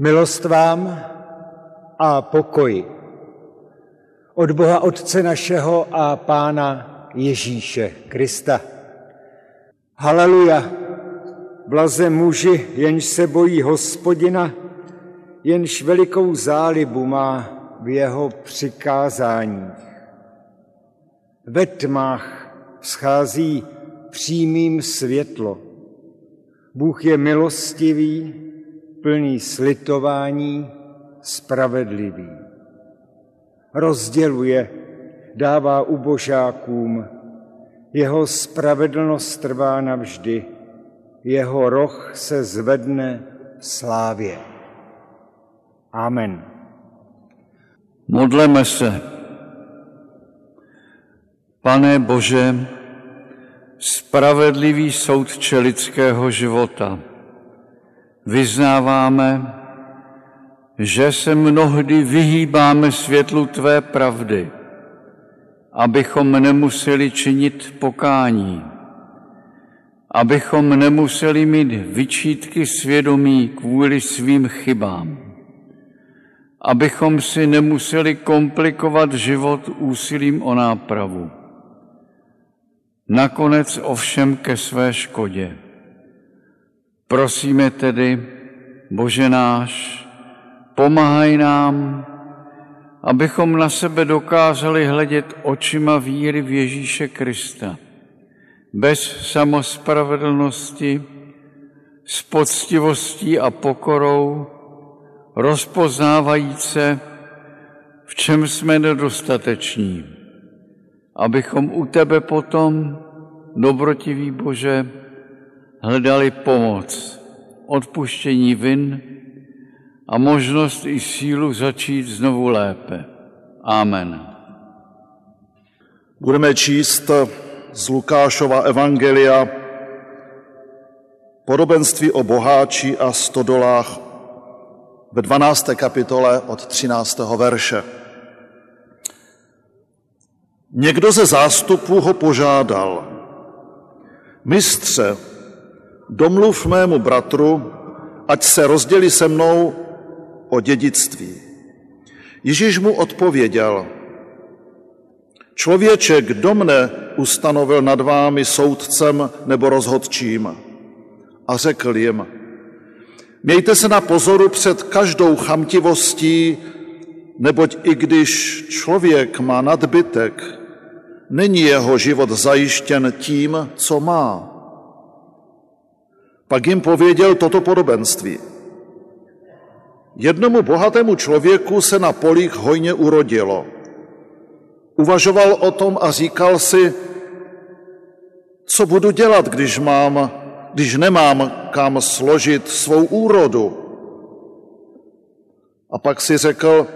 Milost vám a pokoj od Boha Otce našeho a Pána Ježíše Krista. Haleluja, blaze muži, jenž se bojí hospodina, jenž velikou zálibu má v jeho přikázání. Ve tmách schází přímým světlo. Bůh je milostivý, plný slitování, spravedlivý. Rozděluje, dává ubožákům, jeho spravedlnost trvá navždy, jeho roh se zvedne slávě. Amen. Modleme se. Pane Bože, spravedlivý soudče lidského života, vyznáváme, že se mnohdy vyhýbáme světlu Tvé pravdy, abychom nemuseli činit pokání, abychom nemuseli mít vyčítky svědomí kvůli svým chybám, abychom si nemuseli komplikovat život úsilím o nápravu. Nakonec ovšem ke své škodě. Prosíme tedy, Bože náš, pomáhaj nám, abychom na sebe dokázali hledět očima víry v Ježíše Krista, bez samospravedlnosti, s poctivostí a pokorou, rozpoznávajíce, v čem jsme nedostateční, abychom u tebe potom, dobrotivý Bože, hledali pomoc, odpuštění vin a možnost i sílu začít znovu lépe. Amen. Budeme číst z Lukášova evangelia podobenství o boháči a stodolách ve 12. kapitole od 13. verše. Někdo ze zástupů ho požádal, mistře, domluv mému bratru, ať se rozdělí se mnou o dědictví. Ježíš mu odpověděl, člověče, kdo mne ustanovil nad vámi soudcem nebo rozhodčím? A řekl jim, mějte se na pozoru před každou chamtivostí, neboť i když člověk má nadbytek, není jeho život zajištěn tím, co má. Pak jim pověděl toto podobenství. Jednomu bohatému člověku se na polích hojně urodilo. Uvažoval o tom a říkal si, co budu dělat, když, mám, když nemám kam složit svou úrodu. A pak si řekl,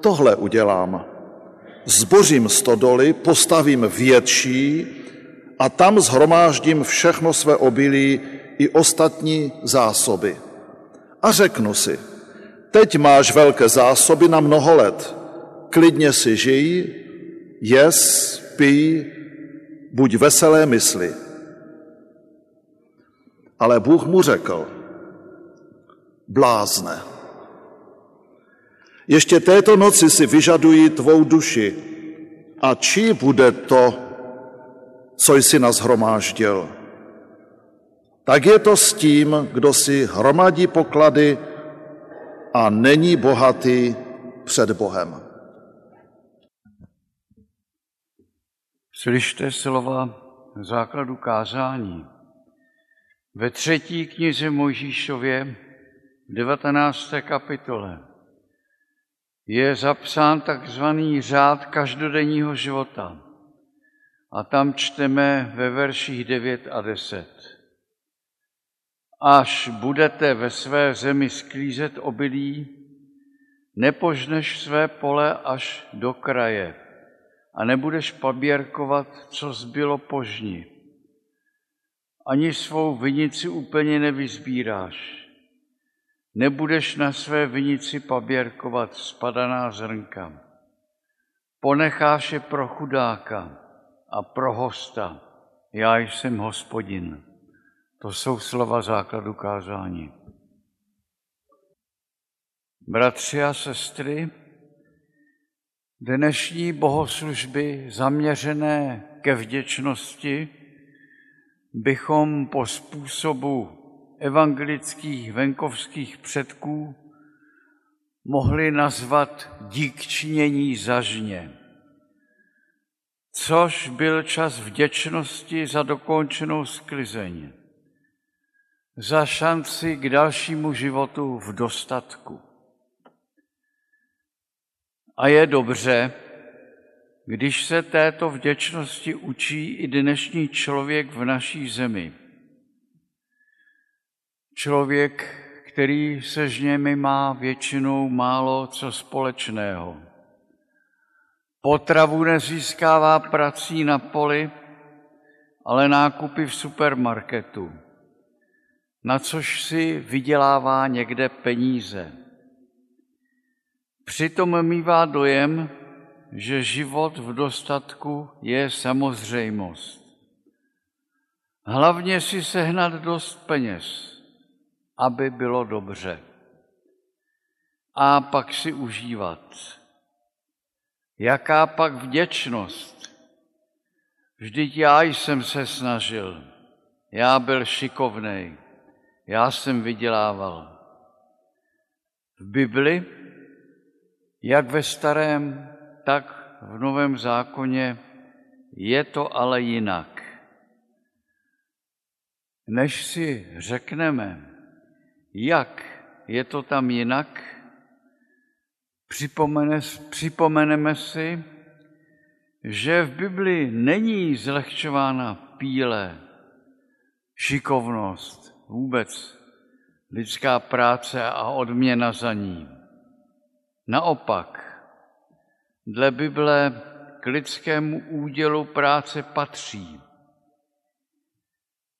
tohle udělám. Zbořím stodoly, postavím větší a tam zhromáždím všechno své obilí i ostatní zásoby. A řeknu si, teď máš velké zásoby na mnoho let, klidně si žij, jes, pij, buď veselé mysli. Ale Bůh mu řekl, blázne, ještě této noci si vyžadují tvou duši a čí bude to, co jsi nazhromáždil. Tak je to s tím, kdo si hromadí poklady a není bohatý před Bohem. Slyšte slova základu kázání. Ve třetí knize Mojžíšově, v 19. kapitole, je zapsán takzvaný řád každodenního života. A tam čteme ve verších 9 a 10 až budete ve své zemi sklízet obilí, nepožneš své pole až do kraje a nebudeš paběrkovat, co zbylo požni. Ani svou vinici úplně nevyzbíráš. Nebudeš na své vinici paběrkovat spadaná zrnka. Ponecháš je pro chudáka a pro hosta. Já jsem hospodin. To jsou slova základu kázání. Bratři a sestry, dnešní bohoslužby zaměřené ke vděčnosti bychom po způsobu evangelických venkovských předků mohli nazvat dík činění zažně, což byl čas vděčnosti za dokončenou sklizeň, za šanci k dalšímu životu v dostatku. A je dobře, když se této vděčnosti učí i dnešní člověk v naší zemi. Člověk, který se žněmi má většinou málo co společného. Potravu nezískává prací na poli, ale nákupy v supermarketu, na což si vydělává někde peníze. Přitom mývá dojem, že život v dostatku je samozřejmost. Hlavně si sehnat dost peněz, aby bylo dobře. A pak si užívat. Jaká pak vděčnost? Vždyť já jsem se snažil, já byl šikovnej, já jsem vydělával. V Bibli, jak ve starém, tak v Novém zákoně je to ale jinak. Než si řekneme, jak je to tam jinak, připomene, připomeneme si, že v Biblii není zlehčována píle, šikovnost, vůbec lidská práce a odměna za ní. Naopak, Dle Bible k lidskému údělu práce patří.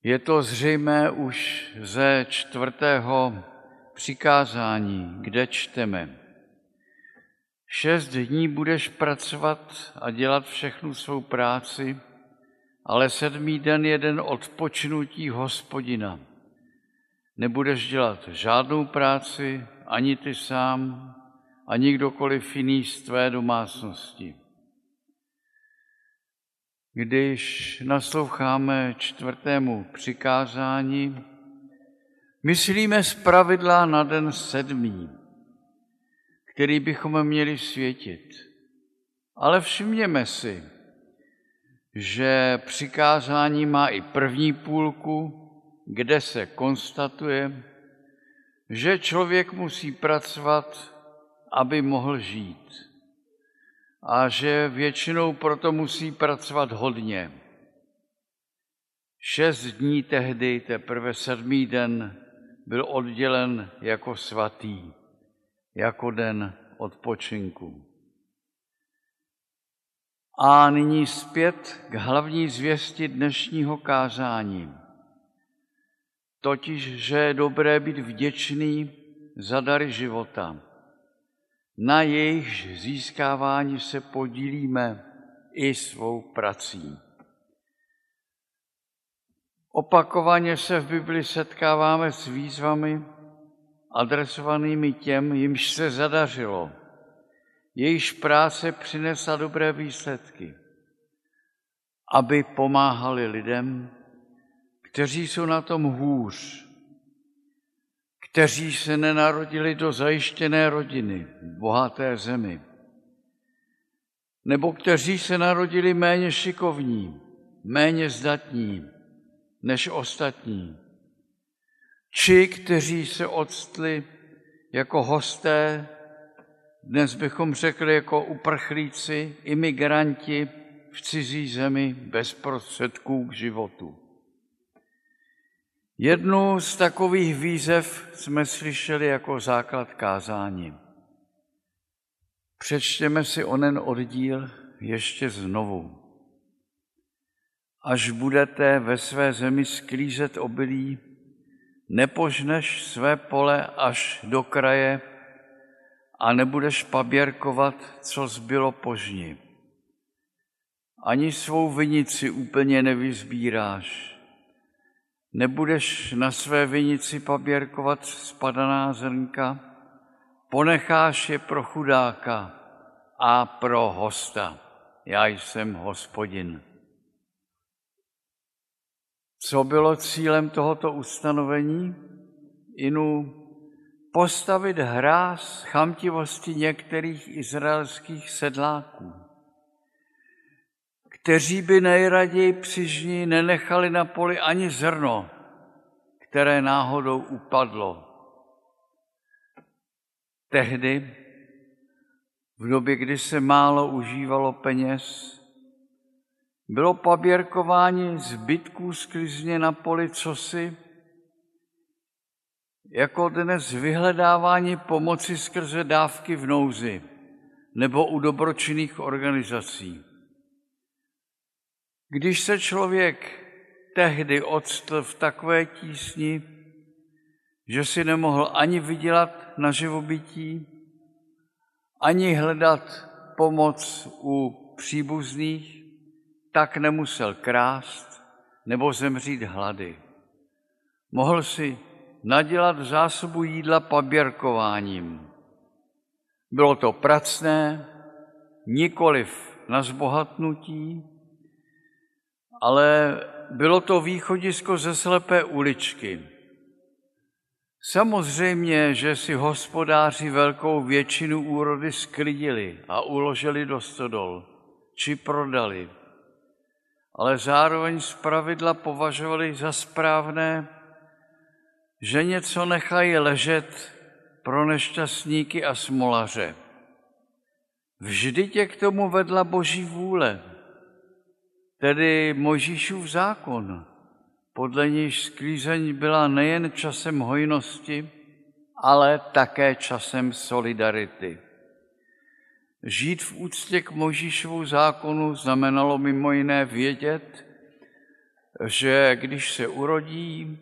Je to zřejmé už ze čtvrtého přikázání, kde čteme. Šest dní budeš pracovat a dělat všechnu svou práci, ale sedmý den je den odpočinutí hospodina. Nebudeš dělat žádnou práci, ani ty sám, a nikdokoliv jiný z tvé domácnosti. Když nasloucháme čtvrtému přikázání, myslíme z pravidla na den sedmý, který bychom měli světit. Ale všimněme si, že přikázání má i první půlku, kde se konstatuje, že člověk musí pracovat aby mohl žít. A že většinou proto musí pracovat hodně. Šest dní tehdy, teprve sedmý den, byl oddělen jako svatý, jako den odpočinku. A nyní zpět k hlavní zvěsti dnešního kázání. Totiž, že je dobré být vděčný za dary života na jejich získávání se podílíme i svou prací. Opakovaně se v Bibli setkáváme s výzvami adresovanými těm, jimž se zadařilo, jejíž práce přinesla dobré výsledky, aby pomáhali lidem, kteří jsou na tom hůř, kteří se nenarodili do zajištěné rodiny v bohaté zemi, nebo kteří se narodili méně šikovní, méně zdatní než ostatní, či kteří se odstli jako hosté, dnes bychom řekli jako uprchlíci, imigranti v cizí zemi bez prostředků k životu. Jednu z takových výzev jsme slyšeli jako základ kázání. Přečtěme si onen oddíl ještě znovu. Až budete ve své zemi sklízet obilí, nepožneš své pole až do kraje a nebudeš paběrkovat, co zbylo požni. Ani svou vinici úplně nevyzbíráš Nebudeš na své vinici paběrkovat spadaná zrnka, ponecháš je pro chudáka a pro hosta. Já jsem hospodin. Co bylo cílem tohoto ustanovení? Inu postavit hráz chamtivosti některých izraelských sedláků, kteří by nejraději při žní nenechali na poli ani zrno, které náhodou upadlo. Tehdy, v době, kdy se málo užívalo peněz, bylo paběrkování zbytků sklizně na poli cosi, jako dnes vyhledávání pomoci skrze dávky v nouzi nebo u dobročinných organizací. Když se člověk tehdy odstl v takové tísni, že si nemohl ani vydělat na živobytí, ani hledat pomoc u příbuzných, tak nemusel krást nebo zemřít hlady. Mohl si nadělat zásobu jídla paběrkováním. Bylo to pracné, nikoliv na zbohatnutí, ale bylo to východisko ze slepé uličky. Samozřejmě, že si hospodáři velkou většinu úrody sklidili a uložili do stodol, či prodali. Ale zároveň z pravidla považovali za správné, že něco nechají ležet pro nešťastníky a smolaře. Vždy tě k tomu vedla Boží vůle, tedy Možíšův zákon, podle níž sklízeň byla nejen časem hojnosti, ale také časem solidarity. Žít v úctě k Možíšovu zákonu znamenalo mimo jiné vědět, že když se urodí,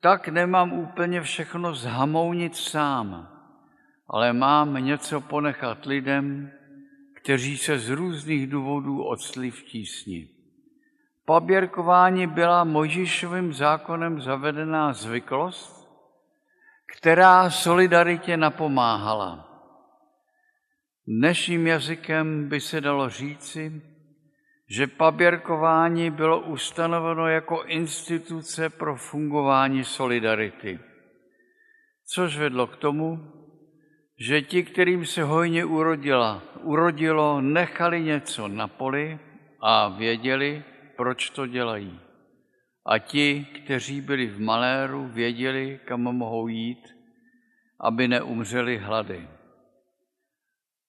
tak nemám úplně všechno zhamounit sám, ale mám něco ponechat lidem, kteří se z různých důvodů odstli v tísni. Paběrkování byla Mojžišovým zákonem zavedená zvyklost, která solidaritě napomáhala. Dnešním jazykem by se dalo říci, že paběrkování bylo ustanoveno jako instituce pro fungování solidarity, což vedlo k tomu, že ti, kterým se hojně urodila, urodilo, nechali něco na poli a věděli, proč to dělají. A ti, kteří byli v maléru, věděli, kam mohou jít, aby neumřeli hlady.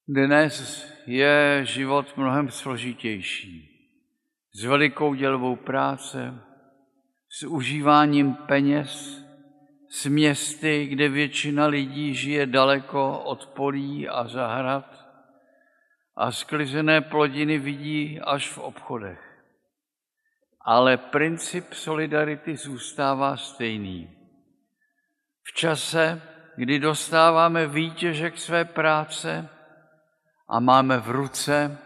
Dnes je život mnohem složitější s velikou dělbou práce, s užíváním peněz, s městy, kde většina lidí žije daleko od polí a zahrad a sklizené plodiny vidí až v obchodech. Ale princip solidarity zůstává stejný. V čase, kdy dostáváme výtěžek své práce a máme v ruce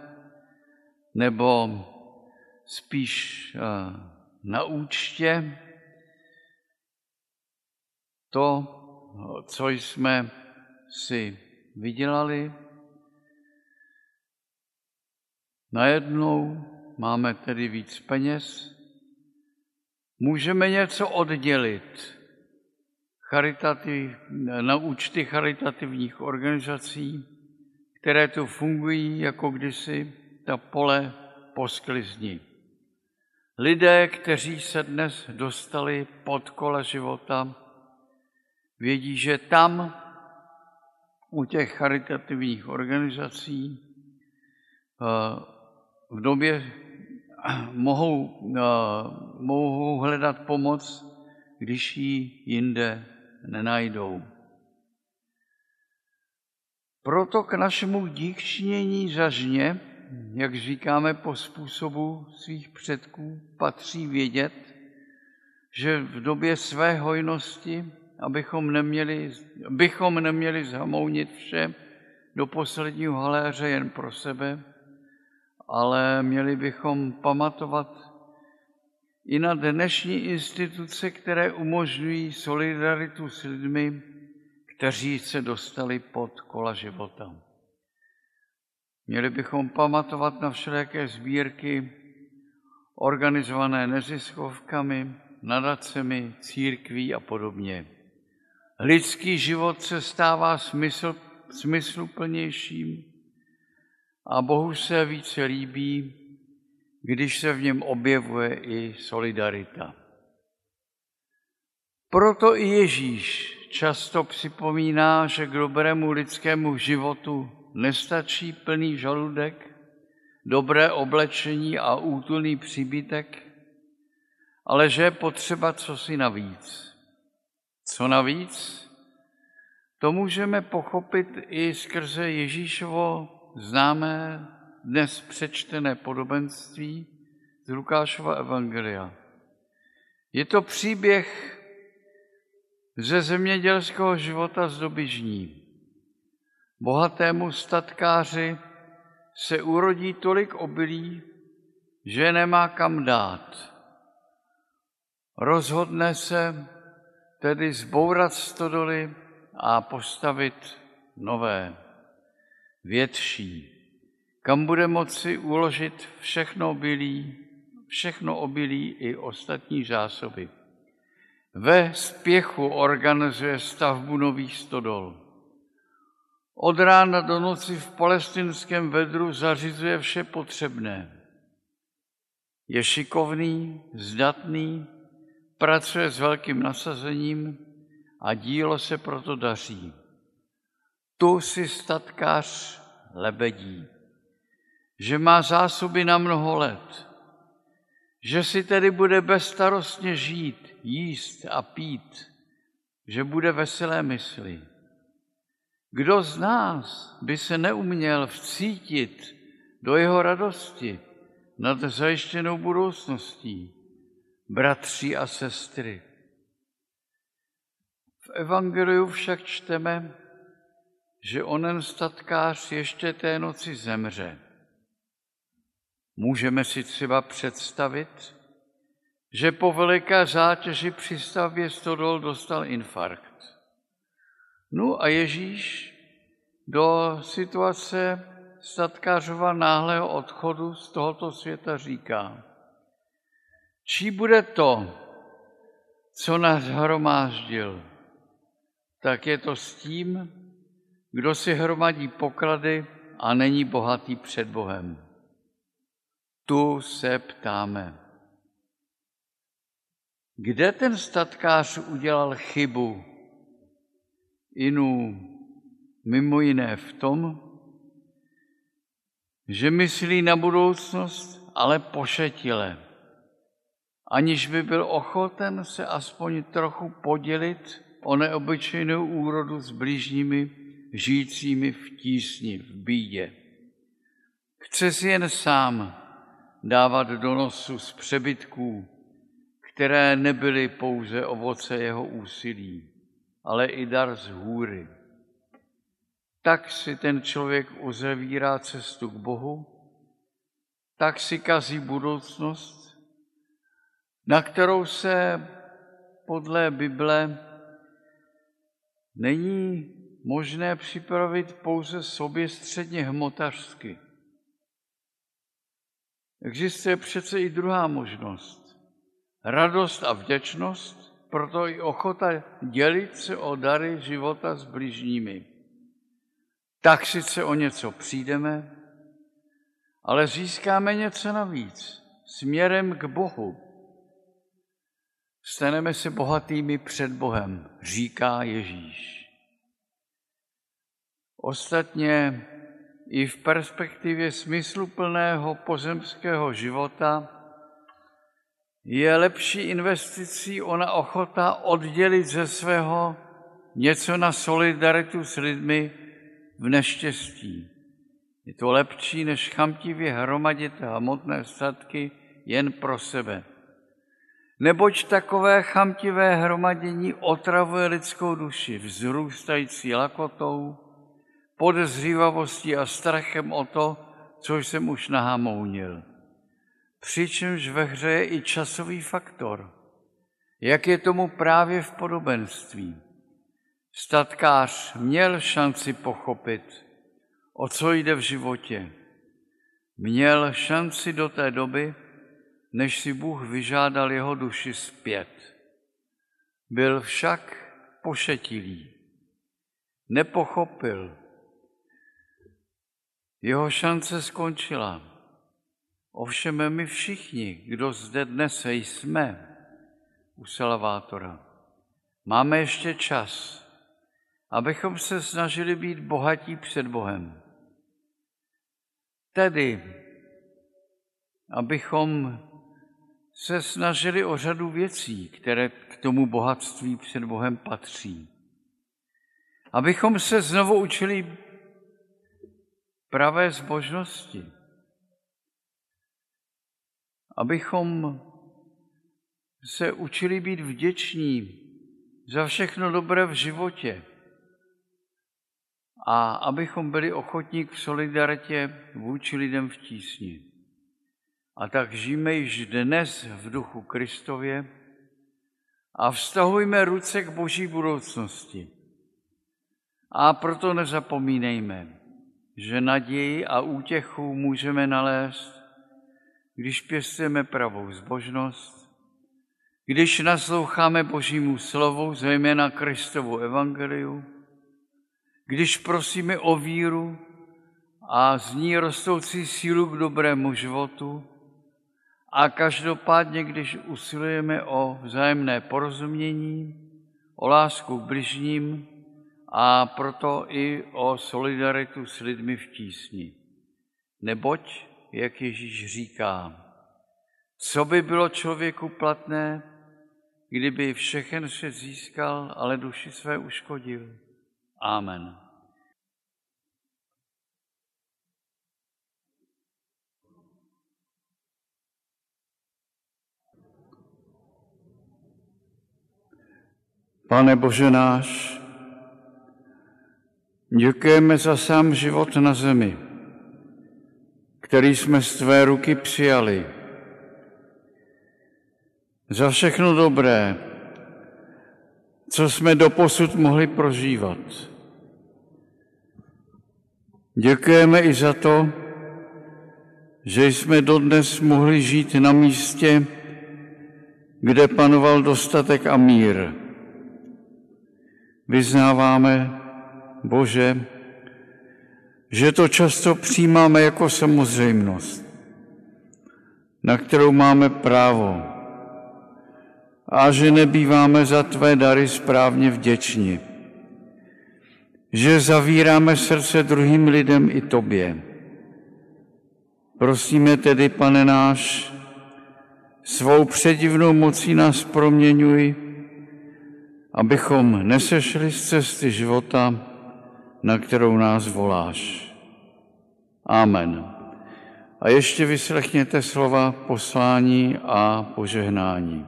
nebo spíš eh, na účtě to, co jsme si vydělali. Najednou máme tedy víc peněz, můžeme něco oddělit charitativ, na účty charitativních organizací, které tu fungují jako kdysi ta pole po sklizni. Lidé, kteří se dnes dostali pod kole života, vědí, že tam u těch charitativních organizací eh, v době mohou, eh, mohou hledat pomoc, když ji jinde nenajdou. Proto k našemu díkčnění zažně jak říkáme po způsobu svých předků, patří vědět, že v době své hojnosti, abychom neměli, bychom neměli zhamounit vše do posledního haléře jen pro sebe, ale měli bychom pamatovat i na dnešní instituce, které umožňují solidaritu s lidmi, kteří se dostali pod kola života. Měli bychom pamatovat na všelijaké sbírky organizované neziskovkami, nadacemi, církví a podobně. Lidský život se stává smysl, smysluplnějším a Bohu se více líbí, když se v něm objevuje i solidarita. Proto i Ježíš často připomíná, že k dobrému lidskému životu nestačí plný žaludek, dobré oblečení a útulný příbytek, ale že je potřeba cosi navíc. Co navíc? To můžeme pochopit i skrze Ježíšovo známé dnes přečtené podobenství z Lukášova Evangelia. Je to příběh ze zemědělského života z doby žní. Bohatému statkáři se urodí tolik obilí, že nemá kam dát. Rozhodne se tedy zbourat stodoly a postavit nové, větší, kam bude moci uložit všechno obilí, všechno obilí i ostatní zásoby. Ve spěchu organizuje stavbu nových stodol. Od rána do noci v palestinském vedru zařizuje vše potřebné. Je šikovný, zdatný, pracuje s velkým nasazením a dílo se proto daří. Tu si statkář lebedí, že má zásoby na mnoho let, že si tedy bude bezstarostně žít, jíst a pít, že bude veselé mysli. Kdo z nás by se neuměl vcítit do jeho radosti nad zajištěnou budoucností, bratři a sestry? V Evangeliu však čteme, že onen statkář ještě té noci zemře. Můžeme si třeba představit, že po veliké zátěži při stavbě stodol dostal infarkt. No a Ježíš do situace statkářova náhlého odchodu z tohoto světa říká, čí bude to, co nás hromáždil, tak je to s tím, kdo si hromadí poklady a není bohatý před Bohem. Tu se ptáme. Kde ten statkář udělal chybu? Inu mimo jiné v tom, že myslí na budoucnost, ale pošetile, aniž by byl ochoten se aspoň trochu podělit o neobyčejnou úrodu s blížními, žijícími v tísni, v bídě. Chce si jen sám dávat do nosu z přebytků, které nebyly pouze ovoce jeho úsilí, ale i dar z hůry. Tak si ten člověk uzavírá cestu k Bohu, tak si kazí budoucnost, na kterou se podle Bible není možné připravit pouze sobě středně hmotařsky. Existuje přece i druhá možnost. Radost a vděčnost, proto i ochota dělit se o dary života s bližními. Tak sice o něco přijdeme, ale získáme něco navíc, směrem k Bohu. Staneme se bohatými před Bohem, říká Ježíš. Ostatně i v perspektivě smysluplného pozemského života je lepší investicí ona ochota oddělit ze svého něco na solidaritu s lidmi v neštěstí. Je to lepší, než chamtivě hromadit hmotné statky jen pro sebe. Neboť takové chamtivé hromadění otravuje lidskou duši vzrůstající lakotou, podezřívavostí a strachem o to, co jsem už nahamounil. Přičemž ve hře je i časový faktor, jak je tomu právě v podobenství. Statkář měl šanci pochopit, o co jde v životě. Měl šanci do té doby, než si Bůh vyžádal jeho duši zpět. Byl však pošetilý. Nepochopil. Jeho šance skončila. Ovšem my všichni, kdo zde dnes jsme u Salvátora, máme ještě čas, abychom se snažili být bohatí před Bohem. Tedy, abychom se snažili o řadu věcí, které k tomu bohatství před Bohem patří. Abychom se znovu učili pravé zbožnosti. Abychom se učili být vděční za všechno dobré v životě. A abychom byli ochotní k solidaritě vůči lidem v tísni. A tak žijeme již dnes v duchu Kristově a vztahujme ruce k boží budoucnosti. A proto nezapomínejme, že naději a útěchu můžeme nalézt, když pěstujeme pravou zbožnost, když nasloucháme Božímu slovu, zejména Kristovu evangeliu, když prosíme o víru a z ní rostoucí sílu k dobrému životu, a každopádně, když usilujeme o vzájemné porozumění, o lásku k bližním a proto i o solidaritu s lidmi v tísni. Neboť, jak Ježíš říká, co by bylo člověku platné, kdyby všechen svět získal, ale duši své uškodil. Amen. Pane Bože náš, děkujeme za sám život na zemi, který jsme z Tvé ruky přijali. Za všechno dobré, co jsme doposud mohli prožívat. Děkujeme i za to, že jsme dodnes mohli žít na místě, kde panoval dostatek a mír vyznáváme, Bože, že to často přijímáme jako samozřejmost, na kterou máme právo a že nebýváme za tvé dary správně vděční, že zavíráme srdce druhým lidem i tobě. Prosíme tedy, pane náš, svou předivnou mocí nás proměňuj abychom nesešli z cesty života, na kterou nás voláš. Amen. A ještě vyslechněte slova poslání a požehnání.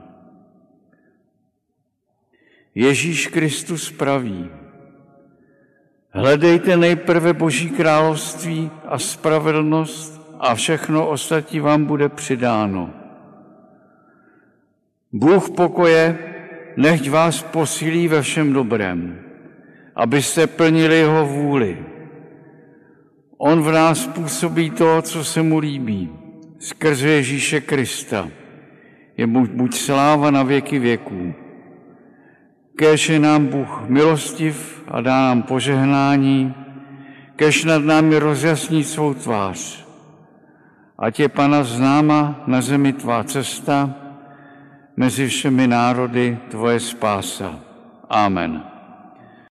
Ježíš Kristus praví, hledejte nejprve Boží království a spravedlnost a všechno ostatní vám bude přidáno. Bůh pokoje nechť vás posílí ve všem dobrém, abyste plnili jeho vůli. On v nás působí to, co se mu líbí, skrze Ježíše Krista. Je buď, buď sláva na věky věků. Kéž je nám Bůh milostiv a dá nám požehnání, kež nad námi rozjasní svou tvář. Ať je Pana známa na zemi tvá cesta, mezi všemi národy tvoje spása. Amen.